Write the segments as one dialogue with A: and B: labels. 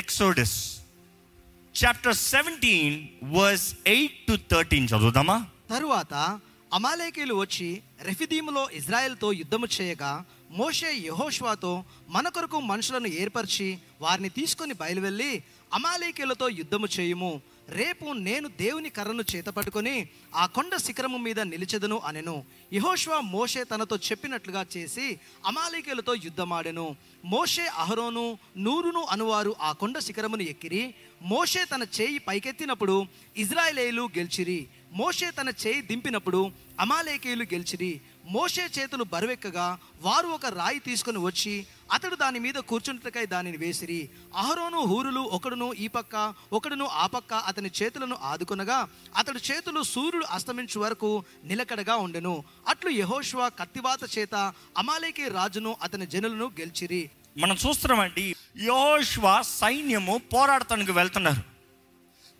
A: Exodus chapter seventeen verse eight to thirteen చదువుదామా?
B: తరువాత అమాలేకీలు వచ్చి రెఫిదీములో ఇజ్రాయెల్తో యుద్ధము చేయగా మోషే యహోష్వాతో మన కొరకు మనుషులను ఏర్పరిచి వారిని తీసుకొని బయలువెళ్ళి అమాలేకీలతో యుద్ధము చేయుము. రేపు నేను దేవుని కర్రను చేతపట్టుకొని ఆ కొండ శిఖరము మీద నిలిచెదను అనెను. యహోష్వా మోషే తనతో చెప్పినట్లుగా చేసి అమాలేకీలతో యుద్ధమాడెను. మోషే అహరోను నూరును అనువారు ఆ కొండ శిఖరమును ఎక్కిరి. మోషే తన చేయి పైకెత్తినప్పుడు ఇజ్రాయేలీలు గెలిచిరి. మోషే తన చేయి దింపినప్పుడు అమాలేకీయులు గెలిచిరి. మోషే చేతులు బరువెక్కగా వారు ఒక రాయి తీసుకొని వచ్చి అతడు దాని మీద కూర్చుంటకై దానిని వేసిరి. అహరోను హూరులు ఒకడును ఈ పక్క ఒకడును ఆ పక్క అతని చేతులను ఆదుకొనగా అతడు చేతులు సూర్యుడు అస్తమించు వరకు నిలకడగా ఉండెను. అట్లు యెహోషువ కత్తివాత చేత అమాలేకి రాజును అతని జనులను గెలిచిరి.
A: మనం చూస్తున్నామండి యహోష్వా సైన్యము పోరాడటానికి వెళ్తున్నారు.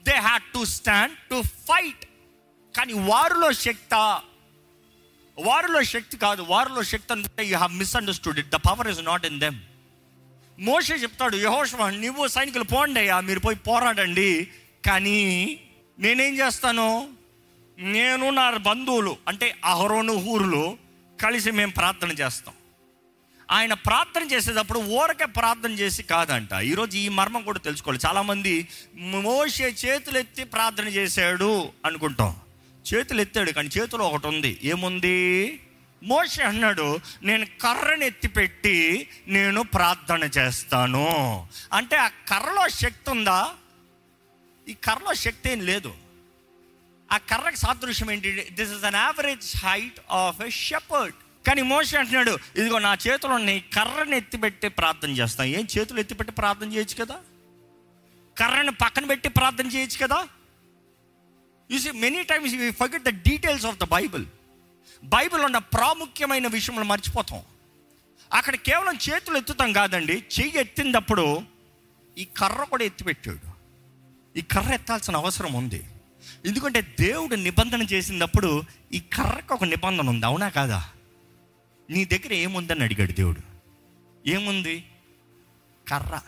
A: They had to stand to fight కానీ వారిలో శక్త వారిలో శక్తి కాదు వారిలో శక్తి అంటే you have misunderstood it the power is not in them మోషే చెప్తాడు యహోష్వ నువ్వు సైనికులు పోండి అయ్యా మీరు పోయి పోరాడండి. కానీ నేనేం చేస్తాను? నేను నా బంధువులు అంటే అహరోను ఊరులు కలిసి మేము ప్రార్థన చేస్తాం. ఆయన ప్రార్థన చేసేటప్పుడు ఊరకే ప్రార్థన చేసి కాదంట. ఈరోజు ఈ మర్మం కూడా తెలుసుకోవాలి. చాలామంది మోసే చేతులు ఎత్తి ప్రార్థన చేశాడు అనుకుంటాం. చేతులు ఎత్తాడు కానీ చేతిలో ఒకటి ఉంది ఏముంది? మోషే అన్నాడు నేను కర్రను ఎత్తిపెట్టి నేను ప్రార్థన చేస్తాను. అంటే ఆ కర్రలో శక్తి ఉందా? ఈ కర్రలో శక్తి ఏం లేదు. ఆ కర్రకు సాదృశ్యం ఏంటి? This is an average height of a shepherd కానీ మోషే అంటున్నాడు ఇదిగో నా చేతిలో నీ కర్రను ఎత్తిపెట్టి ప్రార్థన చేస్తాను. ఏం చేతులు ఎత్తిపెట్టి ప్రార్థన చేయొచ్చు కదా? కర్రను పక్కన పెట్టి ప్రార్థన చేయొచ్చు కదా? You see many times you forget the details of the Bible Bible ఉన్న ప్రాముఖ్యమైన విషయంలో మర్చిపోతాం. అక్కడ కేవలం చేతులు ఎత్తుతాం కాదండి. చెయ్యి ఎత్తినప్పుడు ఈ కర్ర కూడా ఎత్తిపెట్టాడు. ఈ కర్ర ఎత్తాల్సిన అవసరం ఉంది. ఎందుకంటే దేవుడు నిబంధన చేసినప్పుడు ఈ కర్రకు ఒక నిబంధన ఉంది. అవునా కాదా? నీ దగ్గర ఏముందని అడిగాడు దేవుడు. ఏముంది? కర్ర.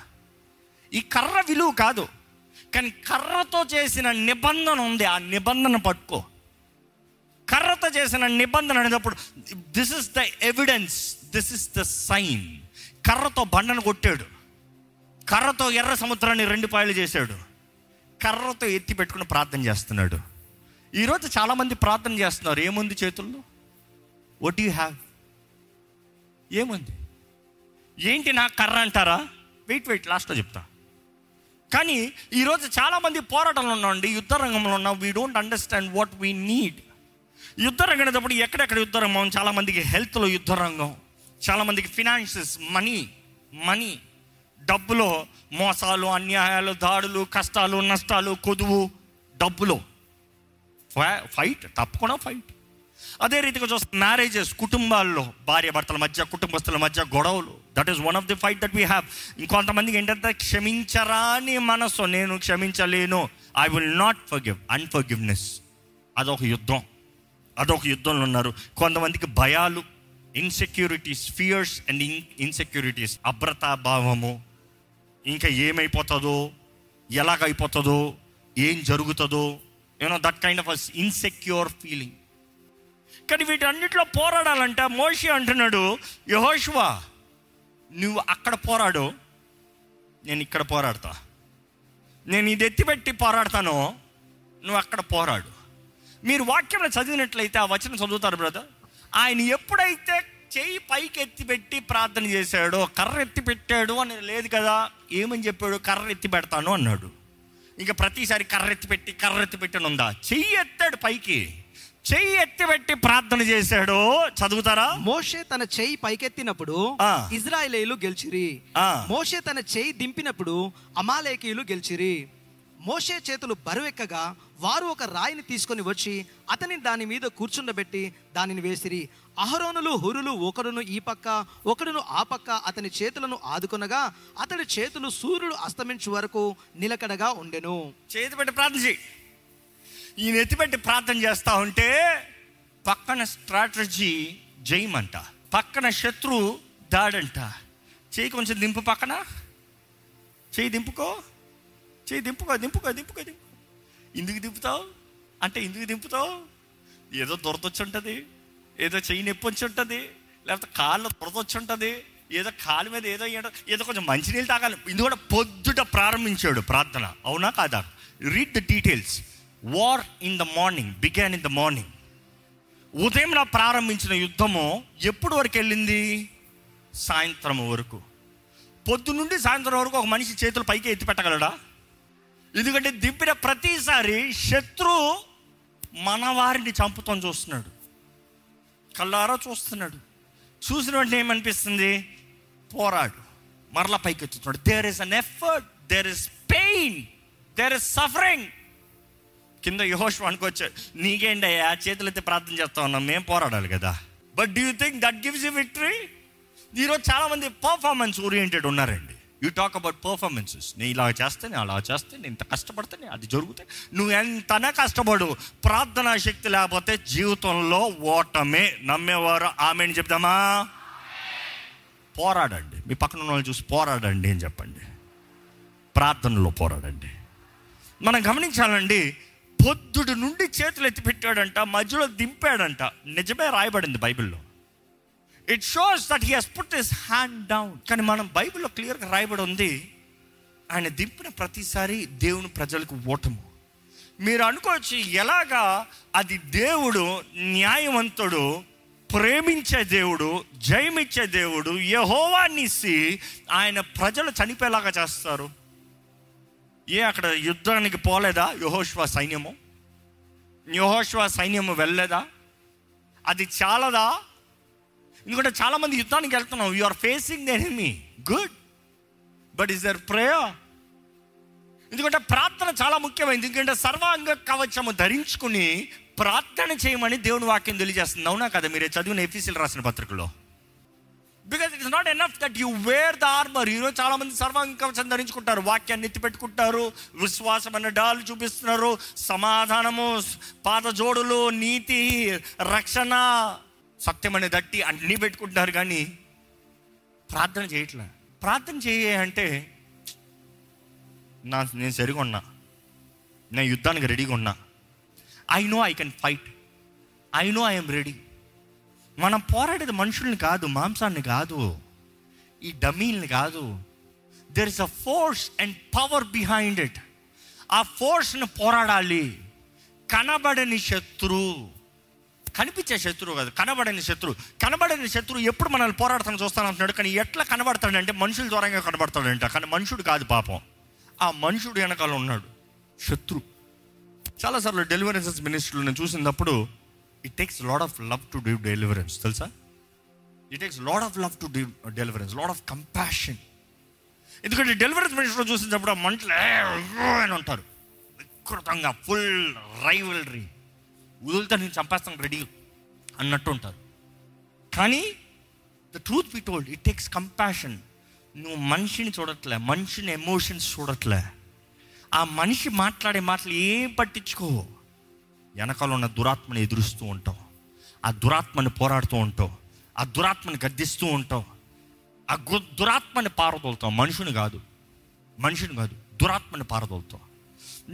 A: ఈ కర్ర విలువ కాదు. కానీ కర్రతో చేసిన నిబంధన ఉంది. ఆ నిబంధన పట్టుకో. కర్రతో చేసిన నిబంధన అనేటప్పుడు this is the evidence this is the sign కర్రతో బండను కొట్టాడు. కర్రతో ఎర్ర సముద్రాన్ని రెండు పాయలు చేశాడు. కర్రతో ఎత్తి పెట్టుకుని ప్రార్థన చేస్తున్నాడు. ఈరోజు చాలామంది ప్రార్థన చేస్తున్నారు. ఏముంది చేతుల్లో? వట్ యు హ్యావ్ ఏముంది? ఏంటి నా కర్ర అంటారా? వెయిట్ వెయిట్ లాస్ట్లో చెప్తా. కానీ ఈరోజు చాలామంది పోరాటంలో ఉన్నామండి యుద్ధ రంగంలో ఉన్నాం we don't understand what we need యుద్ధ రంగం అనేటప్పుడు ఎక్కడెక్కడ యుద్ధ రంగం? చాలామందికి హెల్త్లో యుద్ధ రంగం చాలామందికి ఫినాన్షియస్ మనీ మనీ డబ్బులో మోసాలు అన్యాయాలు దాడులు కష్టాలు నష్టాలు కొదువు డబ్బులో. ఫై- ఫైట్ తప్పకుండా ఫైట్ అదే రీతిగా చూస్తే మ్యారేజెస్ కుటుంబాల్లో భార్య భర్తల మధ్య కుటుంబస్తుల మధ్య గొడవలు. That is one of the fight that we have ఇంకొంతమందికి ఏంటంటే క్షమించరాని మనసు నేను క్షమించలేను. I will not forgive unforgiveness అదొక యుద్ధం. అదొక యుద్ధంలో ఉన్నారు. కొంతమందికి భయాలు insecurities fears and in insecurities అభ్రతాభావము ఇంకా ఏమైపోతుందో ఎలాగైపోతుందో ఏం జరుగుతుందో. You know that kind of insecure feeling కానీ వీటన్నిటిలో పోరాడాలంట మోషి అంటున్నాడు యహోష్వా నువ్వు అక్కడ పోరాడు నేను ఇక్కడ పోరాడతా. నేను ఇది ఎత్తిపెట్టి పోరాడతానో నువ్వు అక్కడ పోరాడు. మీరు వాక్యంలో చదివినట్లయితే ఆ వచనం చదువుతారు బ్రదర్ ఆయన ఎప్పుడైతే చేయి పైకి ఎత్తిపెట్టి ప్రార్థన చేశాడో కర్ర ఎత్తి పెట్టాడు అని లేదు కదా ఏమని చెప్పాడు? కర్ర ఎత్తి పెడతాను అన్నాడు. ఇంకా ప్రతిసారి కర్ర ఎత్తి పెట్టి కర్ర ఎత్తి పెట్టని ఉందా? చెయ్యి ఎత్తాడు పైకి. చెయ్యి ఎత్తి పెట్టి ప్రార్థన చేశాడో చదువుతారా?
B: మోషే తన చేయి పైకెత్తినప్పుడు. ఇజ్రాయేలీలు గెలిచిరి. మోషే తన చేయి దింపినప్పుడు అమాలేకీయులు గెలిచిరి. మోషే చేతులు బరువెక్కగా వారు ఒక రాయిని తీసుకొని వచ్చి అతని దాని మీద కూర్చుండబెట్టి దానిని వేసిరి. అహరోనులు హురులు ఒకడును ఈ పక్క ఒకడును ఆ పక్క అతని చేతులను ఆదుకొనగా అతడి చేతులు సూర్యుడు అస్తమించు వరకు నిలకడగా ఉండెను.
A: చేతి పెట్టి ప్రార్థన ఈయన ఎత్తిపెట్టి ప్రార్థన చేస్తూ ఉంటే పక్కన స్ట్రాటజీ జయమంట పక్కన శత్రు దాడంట. చేయి కొంచెం దింపు పక్కన. చేయి దింపుకో. చేయి దింపుకో దింపుకో దింపుకో దింపు ఎందుకు దింపుతావు? అంటే ఎందుకు దింపుతావు? ఏదో దొరదొచ్చి ఉంటుంది ఏదో చెయ్యి నొప్పి వచ్చి ఉంటుంది లేకపోతే కాళ్ళు దొరదొచ్చి ఉంటుంది ఏదో కాలు మీద ఏదో ఏదో- ఏదో కొంచెం మంచినీళ్ళు తాగాలి. ఇది కూడా పొద్దుట ప్రారంభించాడు ప్రార్థన. అవునా కాదా? Read the details war in the morning began in the morning ఉదయం నా ప్రారంభించిన యుద్ధము ఎప్పుడు వరకు వెళ్ళింది? సాయంత్రం వరకు. పొద్దు నుండి సాయంత్రం వరకు ఒక మనిషి చేతులు పైకి ఎత్తి పెట్టగలడా? ఎందుకంటే దింపిన ప్రతిసారి శత్రు మన వారిని చంపుతాం చూస్తున్నాడు. కళ్ళారా చూస్తున్నాడు. చూసిన వెంటనే ఏమనిపిస్తుంది? పోరాడు. మరలా పైకి ఎత్తుతున్నాడు there is an effort there is pain there is suffering కింద యహోష్ అనుకోవచ్చు నీకేంటయ్యా చేతులెత్తి ప్రార్థన చేస్తా ఉన్నాం మేము పోరాడాలి కదా. But do you think that gives you victory ఈరోజు చాలా మంది పర్ఫార్మెన్స్ ఓరియంటెడ్ ఉన్నారండి. యూ టాక్ అబౌట్ పర్ఫార్మెన్సెస్ నేను ఇలా చేస్తే నేను అలా చేస్తే నేను ఇంత కష్టపడితే అది జరుగుతాయి నువ్వు ఎంతనే కష్టపడు ప్రార్థనా శక్తి లేకపోతే జీవితంలో ఓటమే నమ్మేవారు. ఆమెను చెప్దామా? పోరాడండి. మీ పక్కన ఉన్న వాళ్ళు చూసి పోరాడండి అని చెప్పండి. ప్రార్థనలో పోరాడండి. మనం గమనించాలండి పొద్దుడు నుండి చేతులు ఎత్తిపెట్టాడంట మధ్యలో దింపాడంట. నిజమే రాయబడింది బైబిల్లో. It shows that he has put his hand down కానీ మనం బైబిల్లో క్లియర్గా రాయబడి ఉంది. ఆయన దింపిన ప్రతిసారి దేవుని ప్రజలకు ఓటము. మీరు అనుకోవచ్చు ఎలాగా అది దేవుడు న్యాయవంతుడు ప్రేమించే దేవుడు జయమిచ్చే దేవుడు యహోవాన్నిసి ఆయన ప్రజలు చనిపోయేలాగా చేస్తారు. ఏ అక్కడ యుద్ధానికి పోలేదా? యహోష్వా సైన్యము. యహోష్వా సైన్యము వెళ్ళలేదా? అది చాలదా? ఎందుకంటే చాలామంది యుద్ధానికి వెళ్తున్నాం. You are facing the enemy good but is there prayer ఎందుకంటే ప్రార్థన చాలా ముఖ్యమైనది. ఎందుకంటే సర్వాంగ కవచము ధరించుకుని ప్రార్థన చేయమని దేవుని వాక్యం తెలియజేస్తుంది. అవునా కదా? మీరే చదివిన ఎఫీసీలు రాసిన పత్రికలో. Because it's not enough that you wear the armour ఈరోజు చాలా మంది సర్వాంగ కవచం ధరించుకుంటారు వాక్యాన్ని ఎత్తి పెట్టుకుంటారు విశ్వాసం అనే డాలు చూపిస్తున్నారు. సమాధానము పాదజోడులు నీతి రక్షణ సత్యం అనే దట్టి అన్నీ పెట్టుకుంటున్నారు కానీ ప్రార్థన చేయట్లే. ప్రార్థన చేయ అంటే నా నేను సరిగా ఉన్నా నేను యుద్ధానికి రెడీగా ఉన్నా. I know I can fight I know I'm ready మనం పోరాడేది మనుషుల్ని కాదు మాంసాన్ని కాదు ఈ డమ్మీల్ని కాదు. There is a force and power behind it ఆ ఫోర్స్ని పోరాడాలి. కనబడని శత్రు కనిపించే శత్రువు కాదు కనబడని శత్రువు కనబడని శత్రువు ఎప్పుడు మనల్ని పోరాడుతాను చూస్తాను అంటున్నాడు కానీ ఎట్లా కనబడతాడంటే మనుషుల ద్వారంగా కనబడతాడంట కానీ మనుషుడు కాదు పాపం. ఆ మనుషుడు వెనకాల ఉన్నాడు శత్రు. చాలాసార్లు డెలివరెన్సెస్ మినిస్టర్లు నేను చూసినప్పుడు it takes lot of love to do deliverance తెలుసా? It takes lot of love to do deliverance lot of compassion ఎందుకంటే డెలివరెన్స్ మినిస్టర్ చూసినప్పుడు ఆ మంటలు అని ఉంటారు వికృతంగా ఫుల్ రైవలరీ వదులుతా నేను చంపేస్తాను రెడీ అన్నట్టు ఉంటారు. కానీ the truth be told it takes compassion నువ్వు మనిషిని చూడట్లే మనిషిని ఎమోషన్స్ చూడట్లే. ఆ మనిషి మాట్లాడే మాటలు ఏం పట్టించుకో వెనకాల ఉన్న దురాత్మని ఎదురుస్తూ ఉంటావు ఆ దురాత్మను పోరాడుతూ ఉంటావు ఆ దురాత్మను గద్దిస్తూ ఉంటావు ఆ గు- దురాత్మని పారదోలుతావు మనుషుని కాదు. మనిషిని కాదు. దురాత్మని పారదోలుతావు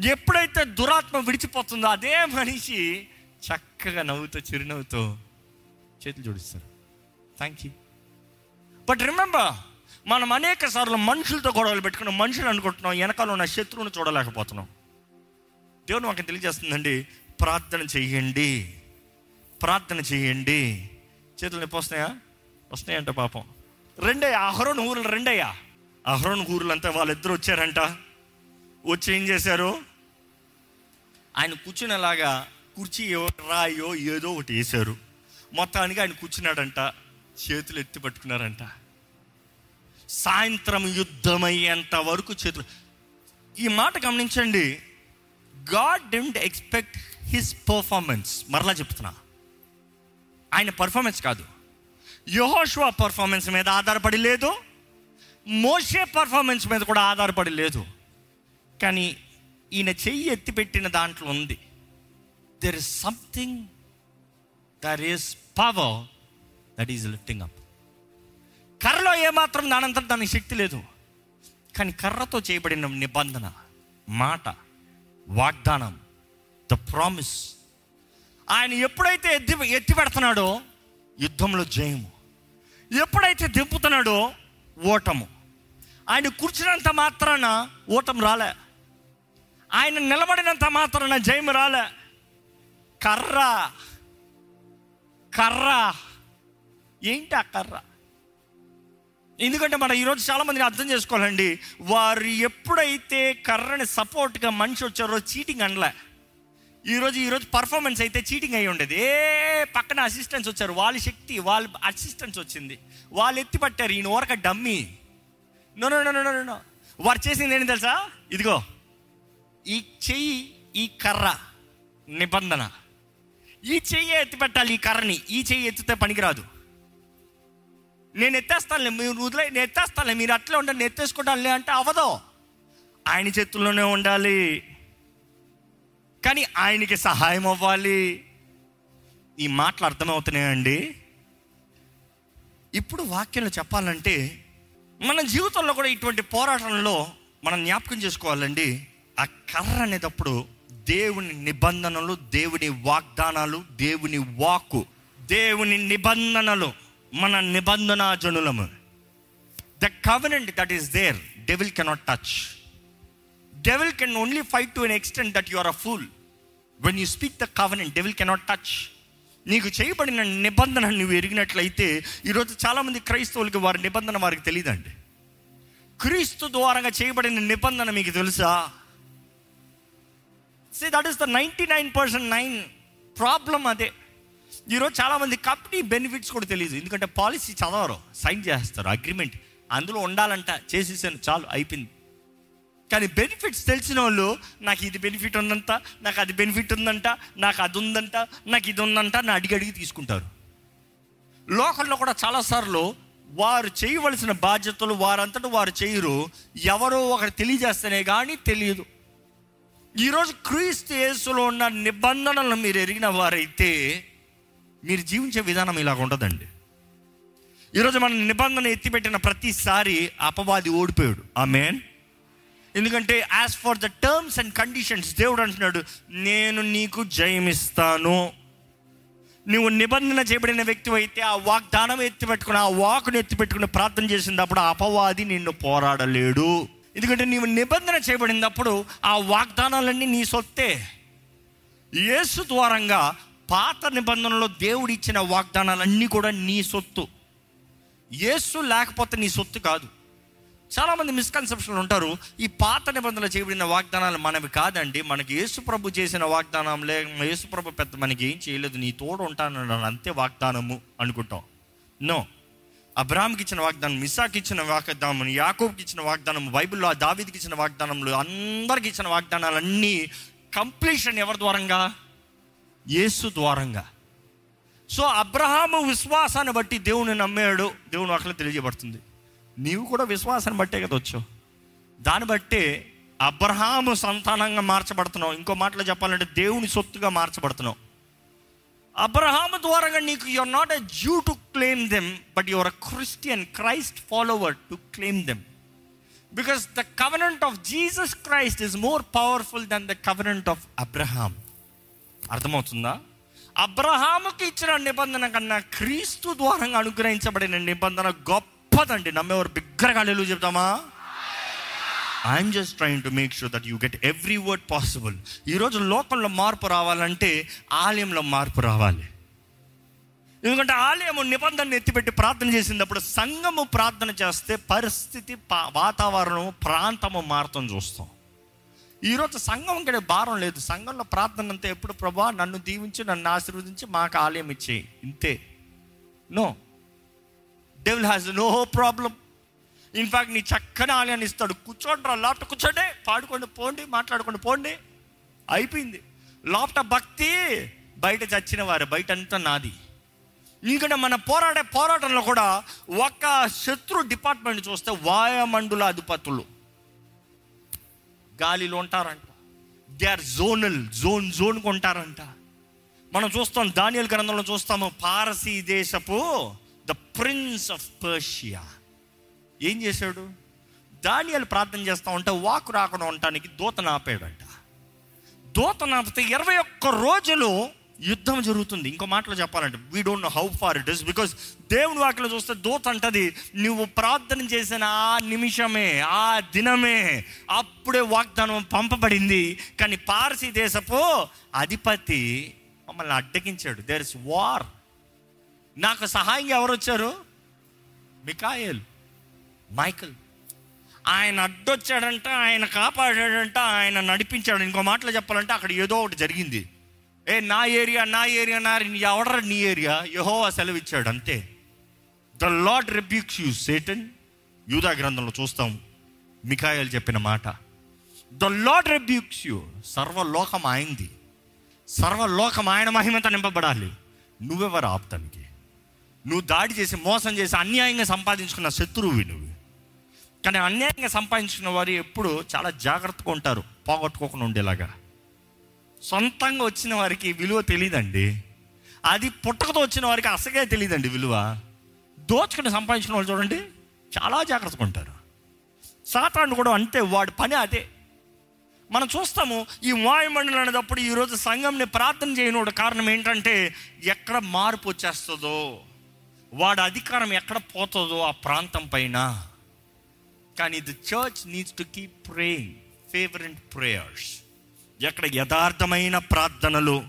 A: ఎప్పుడైతే దురాత్మ విడిచిపోతుందో అదే మనిషి చక్కగా నవ్వుతూ చిరునవ్వుతో చేతులు జోడిస్తారు. థ్యాంక్ యూ బట్ రిమెంబర్ మనం అనేక సార్లు మనుషులతో గొడవలు పెట్టుకుని మనుషులు అనుకుంటున్నాం వెనకాల ఉన్న శత్రువుని చూడలేకపోతున్నాం. దేవుడు మాకు తెలియజేస్తుందండి? ప్రార్థన చెయ్యండి ప్రార్థన చెయ్యండి చేతులు నొప్పి వస్తాయా వస్తున్నాయంట పాపం. రెండయ్యా అహరోన్ ఊరులు రెండయ్యా. అహరోన్ ఊరులు అంతా వాళ్ళిద్దరు వచ్చారంట. వచ్చి ఏం చేశారు? ఆయన కూర్చునేలాగా కుర్చీ రాయో ఏదో ఒకటి వేశారు. మొత్తానికి ఆయన కూర్చున్నాడంట. చేతులు ఎత్తి పట్టుకున్నారంట. సాయంత్రం యుద్ధమయ్యేంత వరకు చేతులు ఈ మాట గమనించండి. God didn't expect his performance మరలా చెప్తున్నా. ఆయన పర్ఫార్మెన్స్ కాదు. యహోషువా పర్ఫార్మెన్స్ మీద ఆధారపడి లేదు. మోషే పర్ఫార్మెన్స్ మీద కూడా ఆధారపడి లేదు. కానీ ఈయన చెయ్యి ఎత్తిపెట్టిన దాంట్లో ఉంది. There is something there is power that is lifting up కర్రలో ఏమాత్రం దానంతరం దానికి శక్తి లేదు. కానీ కర్రతో చేయబడిన నిబంధన మాట వాగ్దానం ద ప్రామిస్. ఆయన ఎప్పుడైతే ఎత్తి ఎత్తి పెడుతున్నాడో యుద్ధంలో జయము. ఎప్పుడైతే దింపుతున్నాడో ఓటము. ఆయన కూర్చున్నంత మాత్రాన ఓటం రాలే. ఆయన నిలబడినంత మాత్రాన జయము రాలే. కర్ర. కర్ర. ఏంటి ఆ కర్ర? ఎందుకంటే మనం ఈరోజు చాలామందిని అర్థం చేసుకోవాలండి. వారు ఎప్పుడైతే కర్రని సపోర్ట్గా మనిషి వచ్చారో చీటింగ్ అనలే. ఈరోజు ఈరోజు పర్ఫార్మెన్స్ అయితే చీటింగ్ అయి ఉండేది. ఏ పక్కన అసిస్టెంట్స్ వచ్చారు. వాళ్ళ శక్తి వాళ్ళ అసిస్టెన్స్ వచ్చింది. వాళ్ళు ఎత్తి పట్టారు. ఈయన ఓరక dummy no no no no no వారు చేసింది ఏంటి తెలుసా? ఇదిగో. ఈ చెయ్యి ఈ కర్ర నిబంధన. ఈ చెయ్యి ఎత్తి పెట్టాలి ఈ కర్రని. ఈ చెయ్యి ఎత్తితే పనికిరాదు. నేను ఎత్తేస్తానులే మీరు వదిలే నేను ఎత్తేస్తానులే మీరు అట్లే ఉండాలి నేను ఎత్తేసుకుంటానులే అంటే అవదో. ఆయన చేతుల్లోనే ఉండాలి. కానీ ఆయనకి సహాయం అవ్వాలి. ఈ మాటలు అర్థమవుతున్నాయండి? ఇప్పుడు వాక్యంలో చెప్పాలంటే మన జీవితంలో కూడా ఇటువంటి పోరాటంలో మనం జ్ఞాపకం చేసుకోవాలండి. ఆ కర్ర అనేటప్పుడు దేవుని నిబంధనలు దేవుని వాగ్దానాలు దేవుని వాక్కు దేవుని నిబంధనలు మన నిబంధనా జనులము the covenant that is there devil cannot touch devil can only fight to an extent that you are a fool when you speak the covenant devil cannot touch నీకు చేయబడిన నిబంధన నువ్వు ఎరిగినట్లయితే ఈరోజు చాలామంది క్రైస్తవులకి వారి నిబంధన వారికి తెలియదండి క్రీస్తు ద్వారంగా చేయబడిన నిబంధన మీకు తెలుసా? Say that is the ninety nine percent nine problem అదే ఈరోజు చాలామంది కంపెనీ బెనిఫిట్స్ కూడా తెలియదు. ఎందుకంటే పాలసీ చదవరు సైన్ చేస్తారు అగ్రిమెంట్ అందులో ఉండాలంట చేసేసాను చాలు అయిపోయింది. కానీ బెనిఫిట్స్ తెలిసిన వాళ్ళు నాకు ఇది బెనిఫిట్ ఉందంట నాకు అది బెనిఫిట్ ఉందంట నాకు అది ఉందంట నాకు ఇది ఉందంట నా అడిగి అడిగి తీసుకుంటారు. లోకల్లో కూడా చాలాసార్లు వారు చేయవలసిన బాధ్యతలు వారంతటా వారు చేయరు. ఎవరో ఒకరు తెలియజేస్తేనే కానీ తెలియదు. ఈరోజు క్రీస్తు యేసులో ఉన్న నిబంధనలను మీరు ఎరిగిన వారైతే మీరు జీవించే విధానం ఇలాగ ఉండదండి. ఈరోజు మన నిబంధన ఎత్తిపెట్టిన ప్రతిసారి అపవాది ఓడిపోయాడు. ఆ మేన్ ఎందుకంటే as for the terms and conditions దేవుడు అంటున్నాడు నేను నీకు జయమిస్తాను. నువ్వు నిబంధన చేయబడిన వ్యక్తి అయితే ఆ వాగ్దానం ఎత్తిపెట్టుకుని ఆ వాకును ఎత్తిపెట్టుకుని ప్రార్థన చేసినప్పుడు ఆ అపవాది నిన్ను పోరాడలేడు. ఎందుకంటే నీవు నిబంధన చేయబడినప్పుడు ఆ వాగ్దానాలన్నీ నీ సొత్తే. యేసు ద్వారంగా పాత నిబంధనలో దేవుడు ఇచ్చిన వాగ్దానాలన్నీ కూడా నీ సొత్తు. యేసు లేకపోతే నీ సొత్తు కాదు. చాలామంది మిస్కన్సెప్షన్లు ఉంటారు. ఈ పాత నిబంధనలు చేయబడిన వాగ్దానాలు మనవి కాదండి. మనకి యేసు ప్రభు చేసిన వాగ్దానం లే యేసు ప్రభు పెద్ద మనకి ఏం చేయలేదు. నీ తోడు ఉంటాను అంతే వాగ్దానము అనుకుంటాం. నో అబ్రామ్కి ఇచ్చిన వాగ్దానం ఇసాకి ఇచ్చిన వాగ్దానం యాకోబ్కి ఇచ్చిన వాగ్దానం బైబిల్లో ఆ దావిదికి ఇచ్చిన వాగ్దానములు అందరికి ఇచ్చిన వాగ్దానాలన్నీ కంప్లీషన్ ఎవరి ద్వారంగా? యేసు ద్వారంగా. సో అబ్రహాము విశ్వాసాన్ని బట్టి దేవుని నమ్మాడు. దేవుని అక్కడ తెలియజేయబడుతుంది. నీవు కూడా విశ్వాసాన్ని బట్టే కదా వచ్చావు. దాన్ని బట్టే అబ్రహాము సంతానంగా మార్చబడుతున్నావు. ఇంకో మాటలో చెప్పాలంటే దేవుని సొత్తుగా మార్చబడుతున్నావు. అబ్రహాము ద్వారా నీకు you're not a Jew to claim them but you're a Christian Christ follower to claim them because the covenant of Jesus Christ is more powerful than the covenant of Abraham అర్థమవుతుందా? అబ్రహాముకి ఇచ్చిన నిబంధన కన్నా క్రీస్తు ద్వారంగా అనుగ్రహించబడిన నిబంధన గొప్ప గొప్పదండి. నమ్మేవారు బిగ్గరగా హల్లెలూయా చెప్తామా? I'm just trying to make sure that you get every word possible ఈరోజు లోకంలో మార్పు రావాలంటే ఆలయంలో మార్పు రావాలి. ఎందుకంటే ఆలయము నిబంధన ఎత్తిపెట్టి ప్రార్థన చేసినప్పుడు సంఘము ప్రార్థన చేస్తే పరిస్థితి పా- ప్రాంతము మారుతం చూస్తాం. ఈరోజు సంఘం ఇక్కడ భారం లేదు. సంఘంలో ప్రార్థన అంతా ఎప్పుడు ప్రభా నన్ను దీవించి నన్ను ఆశీర్వదించి మాకు ఆలయం ఇచ్చేయి. ఇంతే. No devil has no problem in fact నీ చక్కని ఆలయాన్ని ఇస్తాడు. కూర్చోండి రా లోపట కూర్చోండి. పాడుకోండి పోండి మాట్లాడుకోండి పోండి. అయిపోయింది. లోపట భక్తి బయట చచ్చిన వారు బయట అంతా నాది. ఎందుకంటే మన పోరాడే పోరాటంలో కూడా ఒక శత్రు డిపార్ట్మెంట్ చూస్తే వాయుమండల అధిపతులు. గాలిలో ఉంటారంట. దే ఆర్ జోనల్ జోన్ జోన్కి ఉంటారంట. మనం చూస్తాం ధాన్యాల గ్రంథంలో చూస్తాము పారసీ దేశపు ద ప్రిన్స్ ఆఫ్ పర్షియా ఏం చేశాడు? దానియాలు ప్రార్థన చేస్తూ ఉంటే వాకు రాకుండా ఉండటానికి దూతను ఆపాడంట. దూతను ఆపితే ఇరవై ఒక్క రోజులు యుద్ధం జరుగుతుంది. ఇంకో మాటలో చెప్పాలంటే we don't know how far it is because దేవుని వాటిలో చూస్తే దూత అంటది నువ్వు ప్రార్థన చేసిన ఆ నిమిషమే ఆ దినమే అప్పుడే వాగ్దానం పంపబడింది. కానీ పారసీ దేశపు అధిపతి మమ్మల్ని అడ్డగించాడు. దేర్ ఇస్ వార్ నాకు సహాయంగా ఎవరు వచ్చారు మికాయల్. మైకల్. ఆయన అడ్డొచ్చాడంట ఆయన కాపాడాడంట ఆయన నడిపించాడు. ఇంకో మాటలో చెప్పాలంటే అక్కడ ఏదో ఒకటి జరిగింది. ఏ నా ఏరియా నా ఏరియా నా ఎవడరా నీ ఏరియా? యహో సెలవిచ్చాడు అంతే. The Lord rebukes you Satan. యూదా గ్రంథంలో చూస్తాం మికాయలు చెప్పిన మాట. ద లాడ్ రిబ్యూక్స్ యూ సర్వలోకం ఆయింది సర్వలోకం ఆయన మహిమత నింపబడాలి. నువ్వెవరు ఆప్తానికి? నువ్వు దాడి చేసి మోసం చేసి అన్యాయంగా సంపాదించుకున్న శత్రువు నువ్వు. కానీ అన్యాయంగా సంపాదించుకున్న వారు ఎప్పుడు చాలా జాగ్రత్తగా ఉంటారు పోగొట్టుకోకుండా ఉండేలాగా. సొంతంగా వచ్చిన వారికి విలువ తెలియదండి అది పుట్టకతో వచ్చిన వారికి అసగే తెలియదండి విలువ. దోచుకుని సంపాదించిన వాళ్ళు చూడండి చాలా జాగ్రత్తగా ఉంటారు. సాతాను కూడా అంతే వాడి పని అదే. మనం చూస్తాము ఈ వాయుమండలం అనేటప్పుడు ఈరోజు సంఘంని ప్రార్థన చేయనోడు కారణం ఏంటంటే ఎక్కడ మార్పు వచ్చేస్తుందో. వాడి అధికారం ఎక్కడ పోతుందో ఆ ప్రాంతం పైన. కానీ the church needs to keep praying fervent prayers ఎక్కడ యథార్థమైన ప్రార్థనలు.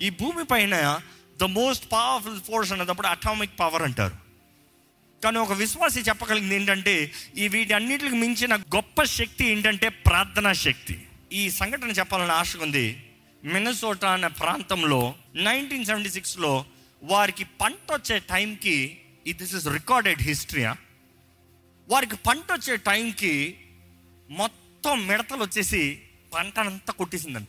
A: ఈ భూమి పైన ద మోస్ట్ పవర్ఫుల్ ఫోర్స్ అనేటప్పుడు అటామిక్ పవర్ అంటారు. కానీ ఒక విశ్వాసి చెప్పగలిగింది ఏంటంటే ఈ వీటన్నిటికి మించిన గొప్ప శక్తి ఏంటంటే ప్రార్థనా శక్తి. ఈ సంఘటన చెప్పాలని ఆశ ఉంది. మినసోటా అనే ప్రాంతంలో నైన్టీన్ సెవెంటీ సిక్స్లో వారికి పంట వచ్చే టైంకి దిస్ ఇస్ రికార్డెడ్ హిస్టరీయా వారికి పంట వచ్చే టైంకి మొత్తం మిడతలు వచ్చేసి పంటనంతా కొట్టేసిందంట.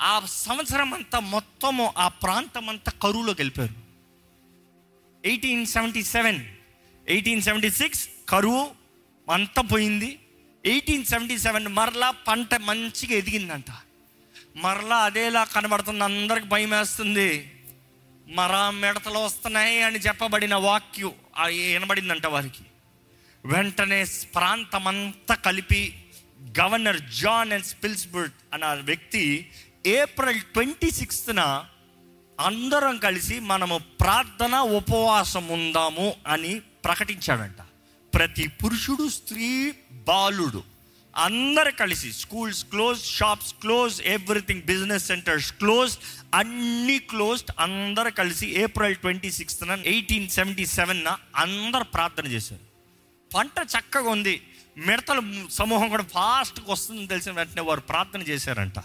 A: ఆ సంవత్సరం అంతా మొత్తము ఆ ప్రాంతం అంతా కరువులోకి వెళ్ళిపోయారు eighteen seventy seven eighteen seventy six కరువు అంతా పోయింది. ఎయిటీన్ సెవెంటీ సెవెన్ మరలా పంట మంచిగా ఎదిగిందంట. మరలా అదేలా కనబడుతుంది అందరికి భయం వేస్తుంది మరా మిడతలు వస్తున్నాయి అని చెప్పబడిన వాక్యు వినబడిందంట వారికి. వెంటనే ప్రాంతమంతా కలిపి గవర్నర్ జాన్ అండ్ స్పిల్స్బర్డ్ అన్న వ్యక్తి ఏప్రిల్ ట్వంటీ సిక్స్త్న అందరం కలిసి మనము ప్రార్థన ఉపవాసం ఉందాము అని ప్రకటించాడంట. ప్రతి పురుషుడు స్త్రీ బాలుడు. అందరు కలిసి schools close shops close everything business centres close అన్ని క్లోజ్డ్ అందరు కలిసి April twenty sixth eighteen seventy seven అందరు ప్రార్థన చేశారు. పంట చక్కగా ఉంది. మిడతల సమూహం కూడా ఫాస్ట్గా వస్తుందని తెలిసిన వెంటనే వారు ప్రార్థన చేశారంట.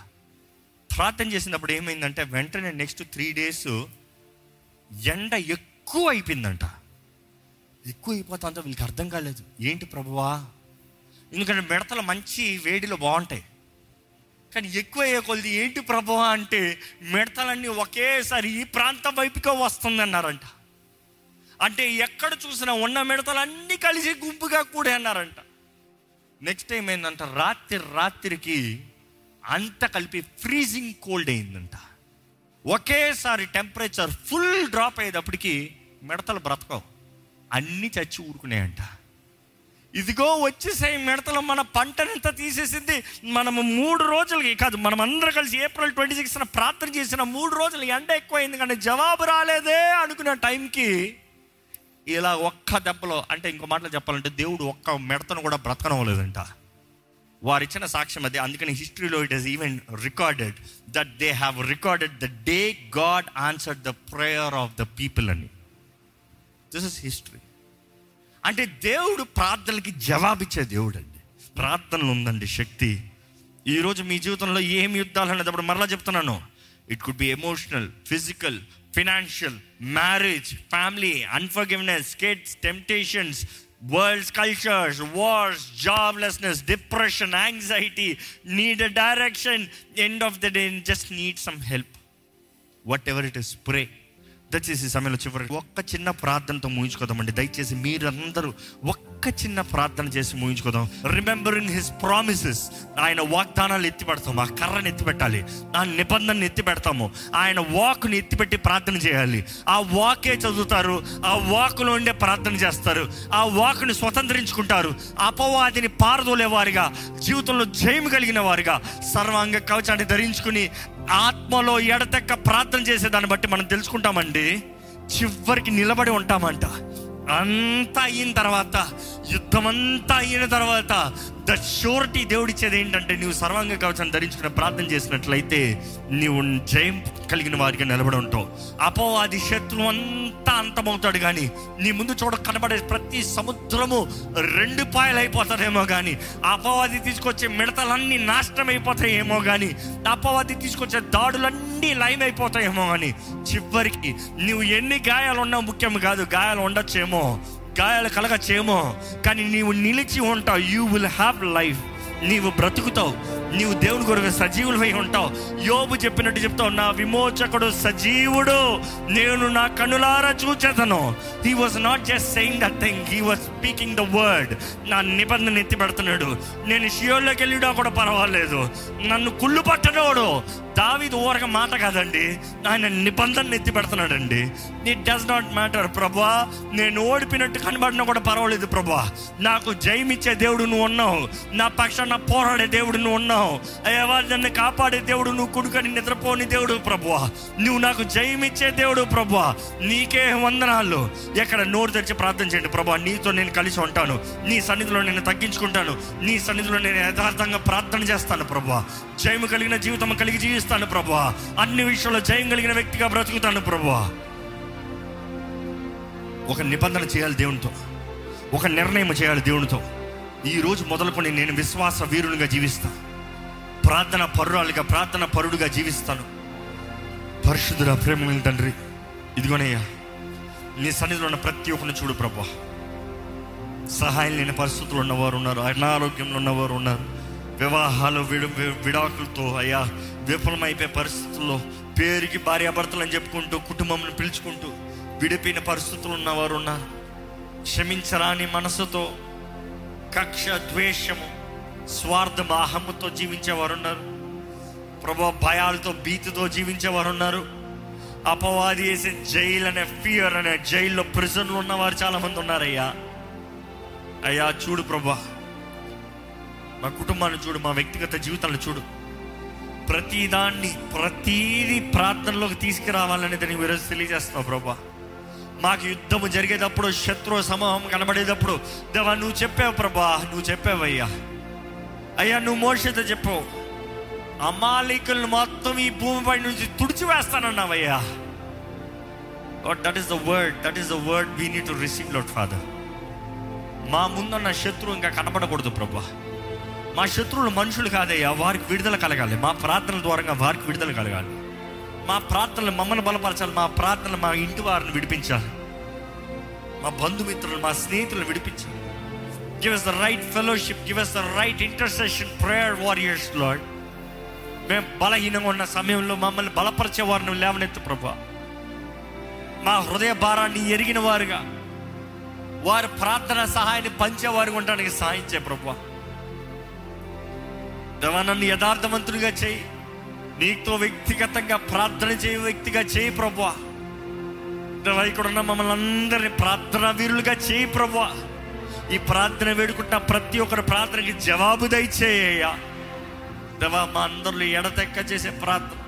A: ప్రార్థన చేసినప్పుడు ఏమైందంటే వెంటనే నెక్స్ట్ త్రీ డేస్ ఎండ ఎక్కువ అయిపోయిందంట. ఎక్కువ అయిపోతుందో వీళ్ళకి అర్థం కాలేదు. ఏంటి ప్రభువా? ఎందుకంటే మిడతలు మంచి వేడిలో బాగుంటాయి. కానీ ఎక్కువ అయ్యే కొద్ది ఏంటి ప్రభు అంటే మిడతలన్నీ ఒకేసారి ఈ ప్రాంతం వైపుకే వస్తుంది అన్నారంట అంటే ఎక్కడ చూసినా ఉన్న మిడతలు అన్నీ కలిసి గుంపుగా కూడా అన్నారంట నెక్స్ట్ టైం ఏంటంట రాత్రి రాత్రికి అంత కలిపి ఫ్రీజింగ్ కోల్డ్ అయిందంట. ఒకేసారి టెంపరేచర్ ఫుల్ డ్రాప్ అయ్యేటప్పటికి మిడతలు బ్రతకవు. అన్నీ చచ్చి ఊరుకున్నాయంట ఇదిగో వచ్చేసాయి మిడతలు మన పంటనంతా తీసేసింది? మనము మూడు రోజులకి కాదు మనం అందరం కలిసి ఏప్రిల్ ట్వంటీ సిక్స్న ప్రార్థన చేసిన మూడు రోజులు ఎండ ఎక్కువైంది కానీ జవాబు రాలేదే అనుకున్న టైంకి ఇలా ఒక్క దెబ్బలో అంటే ఇంకో మాటలు చెప్పాలంటే దేవుడు ఒక్క మిడతను కూడా బ్రతకనవలేదంట వారు ఇచ్చిన సాక్ష్యం అది అందుకని హిస్టరీలో it is even recorded that they have recorded the day God answered the prayer of the people అని. దిస్ ఇస్ హిస్టరీ అంటే దేవుడు ప్రార్థనలకి జవాబిచ్చే దేవుడు అండి ప్రార్థనలు ఉందండి శక్తి. ఈరోజు మీ జీవితంలో ఏం యుద్ధాలు అనేటప్పుడు మరలా చెప్తున్నాను. It could be emotional physical financial marriage family unforgiveness kids temptations worlds cultures wars joblessness depression anxiety need a direction end of the day just need some help whatever it is pray దయచేసి సమయంలో చివరి ఒక్క చిన్న ప్రార్థనతో ముగించుకోదామండి. దయచేసి మీరందరూ ఒక్క చిన్న ప్రార్థన చేసి ముగించుకోదాం. రిమెంబరింగ్ హిస్ ప్రామిసెస్ ఆయన వాగ్దానాలు ఎత్తి పెడతాము ఆ కర్రని ఎత్తి పెట్టాలి ఆ నిబంధనని ఎత్తి పెడతాము ఆయన వాక్ను ఎత్తిపెట్టి ప్రార్థన చేయాలి. ఆ వాకే చదువుతారు. ఆ వాకులో ఉండే ప్రార్థన చేస్తారు. ఆ వాక్ని స్వతంత్రించుకుంటారు. అపవాదిని పారదోలే వారిగా జీవితంలో జయం కలిగిన వారిగా సర్వాంగ కవచాన్ని ధరించుకుని ఆత్మలో ఎడతెక్క ప్రార్థన చేసే దాన్ని బట్టి మనం తెలుసుకుంటామండి. చివరికి నిలబడి ఉంటామంట. అంతా అయిన తర్వాత యుద్ధం అంతా అయిన తర్వాత ద షూరిటీ దేవుడిచ్చేది ఏంటంటే నువ్వు సర్వాంగ కవచాన్ని ధరించుకుని ప్రార్థన చేసినట్లయితే నీవు జయం కలిగిన వారిగా నిలబడి ఉంటావు. అపోవాది శత్రువు అంతా అంతమవుతాడు కానీ నీ ముందు చూడ కనబడే ప్రతి సముద్రము రెండు పాయలు అయిపోతారేమో కానీ అపవాది తీసుకొచ్చే మిడతలన్నీ నాశనం అయిపోతాయేమో కానీ అపవాది తీసుకొచ్చే దాడులన్నీ లైవ్ అయిపోతాయేమో కానీ చివరికి నువ్వు ఎన్ని గాయాలు ఉన్నావు ముఖ్యం కాదు గాయాలు ఉండొచ్చేమో. గాయాలు కలగచ్చేమో కానీ నీవు నిలిచి ఉంటావు. యూ విల్ హ్యావ్ లైఫ్ నీవు బ్రతుకుతావు. నీవు దేవుని కొరకు సజీవులమై ఉంటావు. యోబు చెప్పినట్టు చెప్తావు నా విమోచకుడు సజీవుడు. నేను నా కనులారా చూచేతను he was not just saying that thing he was speaking the word నా నిబంధన ఎత్తి పెడుతున్నాడు నేను షియోల్లోకి వెళ్ళిడా కూడా పర్వాలేదు. నన్ను కుళ్ళు పట్టనోడు. దావిది ఊరక మాట కాదండి. ఆయన నిబంధన ఎత్తి పెడుతున్నాడండి ఇట్ డస్ నాట్ మ్యాటర్ ప్రభా. నేను ఓడిపినట్టు కనబడినా కూడా పర్వాలేదు ప్రభా. నాకు జయమిచ్చే దేవుడు నువ్వు ఉన్నావు. నా పక్షాన పోరాడే దేవుడు నువ్వు ఉన్నావు. అయ్యవా నన్ను కాపాడే దేవుడు నువ్వు కుడుకని నిద్రపోని దేవుడు ప్రభువా. నువ్వు నాకు జయమిచ్చే దేవుడు ప్రభువా. నీకే వందనాలు. ఎక్కడ నోరు తెరిచి ప్రార్థన చేయండి ప్రభా నీతో నేను కలిసి ఉంటాను. నీ సన్నిధిలో నేను తగ్గించుకుంటాను. నీ సన్నిధిలో నేను యథార్థంగా ప్రార్థన చేస్తాను ప్రభా జయము కలిగిన జీవితం కలిగి జీవిస్తాను ప్రభా అన్ని విషయంలో జయం కలిగిన వ్యక్తిగా బ్రతుకుతాను ప్రభా ఒక నిబంధన చేయాలి దేవునితో. ఒక నిర్ణయం చేయాలి దేవునితో. ఈ రోజు మొదలుకొని నేను విశ్వాస వీరునిగా జీవిస్తాను. ప్రార్థన పరురాలుగా ప్రార్థన పరుడుగా జీవిస్తాను. పరిశుద్ధుల ప్రేమ తండ్రి ఇదిగోనయ్యా నీ సన్నిధిలో ఉన్న ప్రతి ఒక్కరిని చూడు ప్రభా. సహాయం లేని పరిస్థితులు ఉన్నవారు ఉన్నారు అనారోగ్యంలో ఉన్నవారు ఉన్నారు. వివాహాలు విడు విడాకులతో అయ్యా విఫలమైపోయే పరిస్థితుల్లో పేరుకి భార్యాభర్తలు అని చెప్పుకుంటూ కుటుంబంను పిలుచుకుంటూ విడిపోయిన పరిస్థితులు ఉన్నవారు ఉన్నారు. క్షమించరాని మనసుతో కక్ష ద్వేషము స్వార్థ అహమ్ముతో జీవించేవారు ఉన్నారు ప్రభా భయాలతో భీతితో జీవించేవారు ఉన్నారు అపవాది వేసే జైలు అనే ఫియర్ అనే జైల్లో ప్రిజన్లు ఉన్నవారు చాలామంది ఉన్నారయ్యా. అయ్యా చూడు ప్రభా. మా కుటుంబాన్ని చూడు మా వ్యక్తిగత జీవితాలను చూడు. ప్రతిదాన్ని ప్రతీది ప్రార్థనలోకి తీసుకురావాలనేది నీవు ఈరోజు తెలియజేస్తున్నావు ప్రభా. మాకు యుద్ధము జరిగేటప్పుడు శత్రు సమూహం కనబడేటప్పుడు దేవా నువ్వు చెప్పావు ప్రభా నువ్వు చెప్పావయ్యా. అయ్యా నువ్వు మోషతో చెప్పు. అమాలికులను మొత్తం ఈ భూమిపై నుంచి తుడిచివేస్తానన్నావయ్యా. That is the word that is the word we need to receive Lord father మా ముందున్న శత్రువు ఇంకా కనపడకూడదు ప్రభా. మా శత్రువులు మనుషులు కాదయ్యా వారికి విడుదల కలగాలి. మా ప్రార్థనల ద్వారా వారికి విడుదల కలగాలి. మా ప్రార్థనలు మమ్మల్ని బలపరచాలి మా ప్రార్థనలు మా ఇంటి వారిని విడిపించాలి. మా బంధుమిత్రులు మా స్నేహితులను విడిపించాలి. Give us the right fellowship give us the right intercession prayer warriors Lord మేము బలహీనంగా ఉన్న సమయంలో మమ్మల్ని బలపరిచే వారిని లేవనెత్తు ప్రభా. మా హృదయ భారాన్ని ఎరిగిన వారుగా వారి ప్రార్థన సహాయాన్ని పంచేవారు ఉండడానికి సాయించే ప్రభా. దేవా నన్ను యథార్థవంతునిగా చేయి. నీతో వ్యక్తిగతంగా ప్రార్థన చేయ వ్యక్తిగా చేయి ప్రభా. దేవా ఇక్కడ ఉన్న మమ్మల్ని అందరినీ ప్రార్థనా వీరులుగా చేయి ప్రభా. ఈ ప్రార్థన వేడుకుంటున్న ప్రతి ఒక్కరి ప్రార్థనకి జవాబు దయచేయ్యా దేవా మా అందరిలో ఎడతెక్క చేసే ప్రార్థన.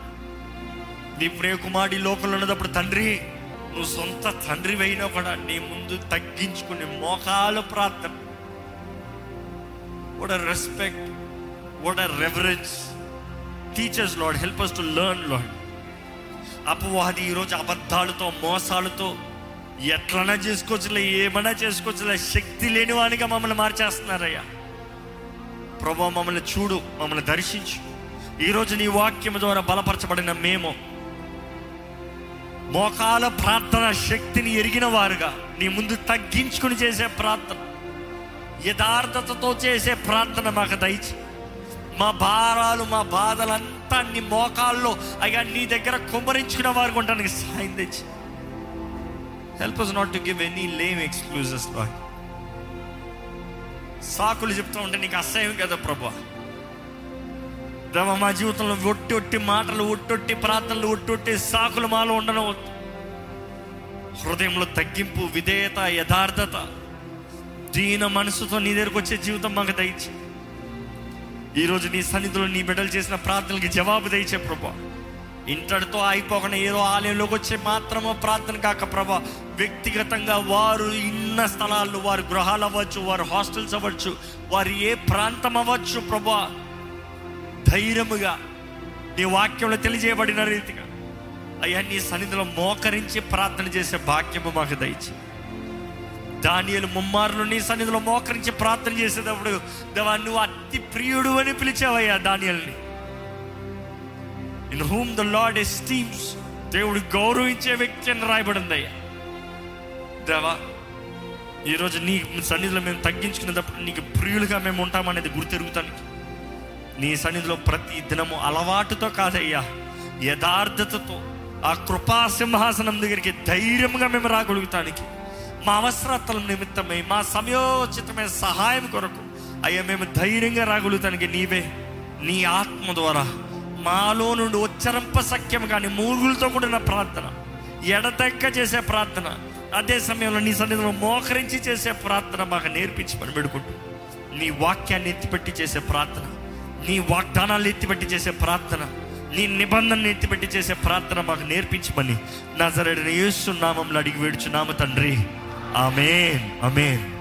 A: నీ ప్రియ లోకంలో ఉన్నప్పుడు తండ్రి నువ్వు సొంత తండ్రి అయినా కూడా నీ ముందు తగ్గించుకుని మోకాలు ప్రార్థన. What a respect what a reverence. Teachers Lord help us to learn Lord అపవాది ఈరోజు అబద్ధాలతో మోసాలతో ఎట్లనా చేసుకోవచ్చులే ఏమైనా చేసుకోవచ్చులే. శక్తి లేని వానిగా మమ్మల్ని మార్చేస్తున్నారయ్యా. ప్రభు మమ్మల్ని చూడు మమ్మల్ని దర్శించు. ఈరోజు నీ వాక్యం ద్వారా బలపరచబడిన మేము మోకాల ప్రార్థన శక్తిని ఎరిగిన వారుగా నీ ముందు తగ్గించుకుని చేసే ప్రార్థన యథార్థతతో చేసే ప్రార్థన మాకు దయచి. మా భారాలు మా బాధలంతా నీ మోకాల్లో అయ్యా నీ దగ్గర కుమ్మరించుకున్న వారు ఉండడానికి సాయం తెచ్చి help us not to give any lame excuses Lord సాకులు చెప్తూ ఉంటే నీకు అసహ్యం కదా ప్రభా. దేవ మా జీవితంలో ఒట్టి ఒట్టి మాటలు ఒట్టొట్టి ప్రార్థనలు ఒట్టొట్టి సాకులు మాలో ఉండడం హృదయంలో తగ్గింపు విధేయత యథార్థత దీన మనసుతో నీ దగ్గరకు వచ్చే జీవితం మాకు దయచి ఈరోజు నీ సన్నిధిలో నీ బిడ్డలు చేసిన ప్రార్థనలకి జవాబు దయచే ప్రభా. ఇంతటితో అయిపోకుండా ఏదో ఆలయంలోకి వచ్చి మాత్రమే ప్రార్థన కాక ప్రభా వ్యక్తిగతంగా వారు ఇన్న స్థలాల్లో వారి గృహాలు అవ్వచ్చు వారి హాస్టల్స్ అవ్వచ్చు వారి ఏ ప్రాంతం అవ్వచ్చు ప్రభా ధైర్యముగా నీ వాక్యంలో తెలియజేయబడిన రీతిగా అయ్యా నీ సన్నిధిలో మోకరించి ప్రార్థన చేసే భాగ్యము మాకు దయచి దానియలు ముమ్మారులు నీ సన్నిధిలో మోకరించి ప్రార్థన చేసేటప్పుడు దేవా నువ్వు అతి ప్రియుడు అని పిలిచావయ్యా దానియల్ని. In whom the Lord esteems దేవుడు గౌరవించే వ్యక్తి అని రాయబడింది. అయ్యా దేవా ఈరోజు నీ సన్నిధిలో మేము తగ్గించుకునేటప్పుడు నీకు ప్రియులుగా మేము ఉంటామనేది గుర్తెరుగుతానికి. నీ సన్నిధిలో ప్రతి దినము అలవాటుతో కాదయ్యా యథార్థతతో ఆ కృపా సింహాసనం దగ్గరికి ధైర్యంగా మేము రాగలుగుతానికి. మా అవసరతల నిమిత్తమై మా సమయోచితమైన సహాయం కొరకు అయ్యా మేము ధైర్యంగా రాగలుగుతానికి నీవే నీ ఆత్మ ద్వారా. మాలో నుండి ఉచ్చరింప సఖ్యం కానీ మూగులతో కూడిన ప్రార్థన. ఎడతెక్క చేసే ప్రార్థన. అదే సమయంలో నీ సన్నిధిలో మోకరించి చేసే ప్రార్థన మాకు నేర్పించి పని పెడుకుంటూ నీ వాక్యాన్ని ఎత్తిపెట్టి చేసే ప్రార్థన నీ వాగ్దానాలు ఎత్తిపెట్టి చేసే ప్రార్థన నీ నిబంధనని ఎత్తిపెట్టి చేసే ప్రార్థన మాకు నేర్పించమని. నా సరైన యేసు నామంలో అడిగి వేడుచున్నాము తండ్రి. ఆమె ఆమెన్.